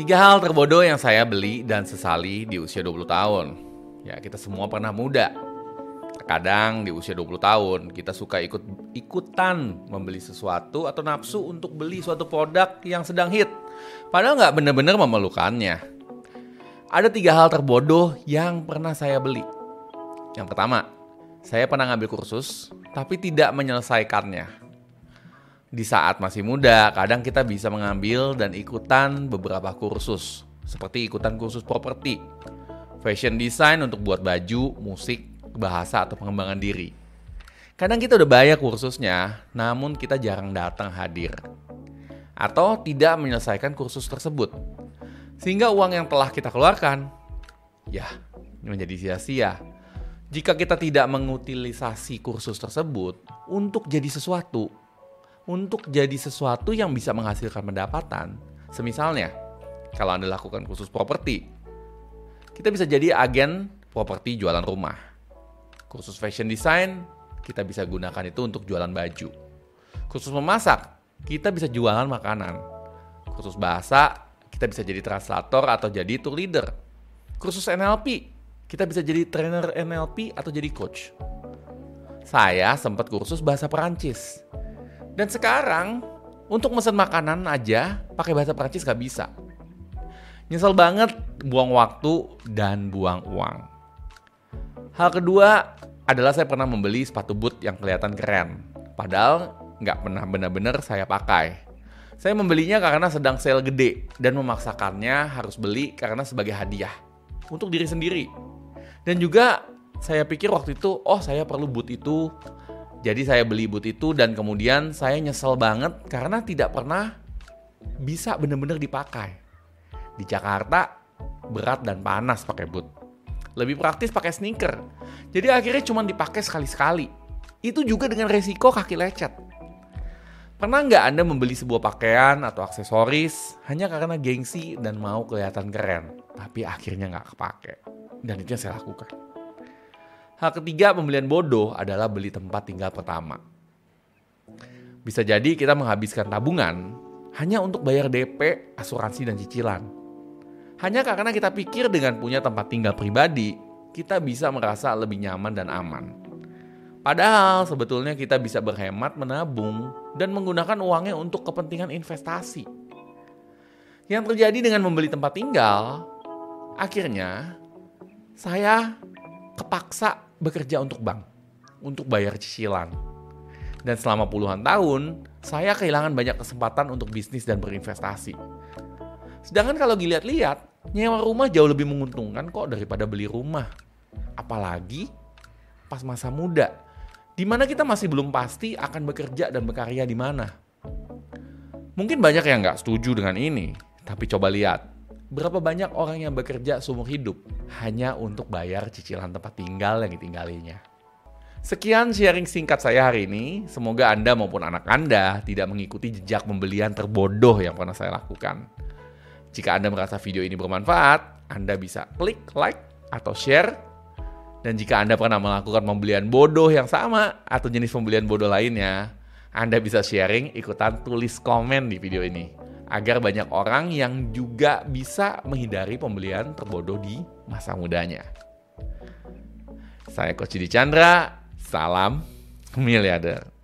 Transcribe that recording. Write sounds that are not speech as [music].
Tiga hal terbodoh yang saya beli dan sesali di usia 20 tahun. Ya, kita semua pernah muda. Kadang di usia 20 tahun kita suka ikut ikutan membeli sesuatu atau nafsu untuk beli suatu produk yang sedang hit. Padahal nggak benar-benar memerlukannya. Ada tiga hal terbodoh yang pernah saya beli. Yang pertama, saya pernah ngambil kursus tapi tidak menyelesaikannya di saat masih muda, kadang kita bisa mengambil dan ikutan beberapa kursus, seperti ikutan kursus properti, fashion design untuk buat baju, musik, bahasa, atau pengembangan diri. Kadang kita udah bayar kursusnya, namun kita jarang datang hadir. Atau tidak menyelesaikan kursus tersebut. Sehingga uang yang telah kita keluarkan, ya menjadi sia-sia. Jika kita tidak mengutilisasi kursus tersebut untuk jadi sesuatu, untuk jadi sesuatu yang bisa menghasilkan pendapatan. Semisalnya, kalau Anda lakukan khusus properti, kita bisa jadi agen properti jualan rumah. Kursus fashion design, kita bisa gunakan itu untuk jualan baju. Khusus memasak, kita bisa jualan makanan. Khusus bahasa, kita bisa jadi translator atau jadi tour leader. Kursus NLP, kita bisa jadi trainer NLP atau jadi coach. Saya sempat kursus bahasa Perancis dan sekarang untuk mesen makanan aja pakai bahasa Prancis gak bisa. Nyesel banget buang waktu dan buang uang. Hal kedua adalah saya pernah membeli sepatu boot yang kelihatan keren. Padahal nggak pernah benar-benar saya pakai. Saya membelinya karena sedang sale gede dan memaksakannya harus beli karena sebagai hadiah untuk diri sendiri. Dan juga saya pikir waktu itu, oh saya perlu boot itu jadi saya beli boot itu dan kemudian saya nyesel banget karena tidak pernah bisa benar-benar dipakai. Di Jakarta berat dan panas pakai boot. Lebih praktis pakai sneaker. Jadi akhirnya cuma dipakai sekali-sekali. Itu juga dengan resiko kaki lecet. Pernah nggak Anda membeli sebuah pakaian atau aksesoris hanya karena gengsi dan mau kelihatan keren, tapi akhirnya nggak kepake? Dan itu yang saya lakukan. Hal ketiga pembelian bodoh adalah beli tempat tinggal pertama. Bisa jadi kita menghabiskan tabungan hanya untuk bayar DP, asuransi, dan cicilan. Hanya karena kita pikir dengan punya tempat tinggal pribadi, kita bisa merasa lebih nyaman dan aman. Padahal sebetulnya kita bisa berhemat, menabung, dan menggunakan uangnya untuk kepentingan investasi. Yang terjadi dengan membeli tempat tinggal, akhirnya saya kepaksa bekerja untuk bank, untuk bayar cicilan. Dan selama puluhan tahun, saya kehilangan banyak kesempatan untuk bisnis dan berinvestasi. Sedangkan kalau dilihat-lihat, nyewa rumah jauh lebih menguntungkan kok daripada beli rumah. Apalagi pas masa muda, di mana kita masih belum pasti akan bekerja dan berkarya di mana. Mungkin banyak yang nggak setuju dengan ini, tapi coba lihat, Berapa banyak orang yang bekerja seumur hidup hanya untuk bayar cicilan tempat tinggal yang ditinggalinya? Sekian sharing singkat saya hari ini. Semoga Anda maupun anak Anda tidak mengikuti jejak pembelian terbodoh yang pernah saya lakukan. Jika Anda merasa video ini bermanfaat, Anda bisa klik like atau share. Dan jika Anda pernah melakukan pembelian bodoh yang sama atau jenis pembelian bodoh lainnya, Anda bisa sharing ikutan tulis komen di video ini agar banyak orang yang juga bisa menghindari pembelian terbodoh di masa mudanya. Saya Coach Di Chandra, salam [laughs] miliarder.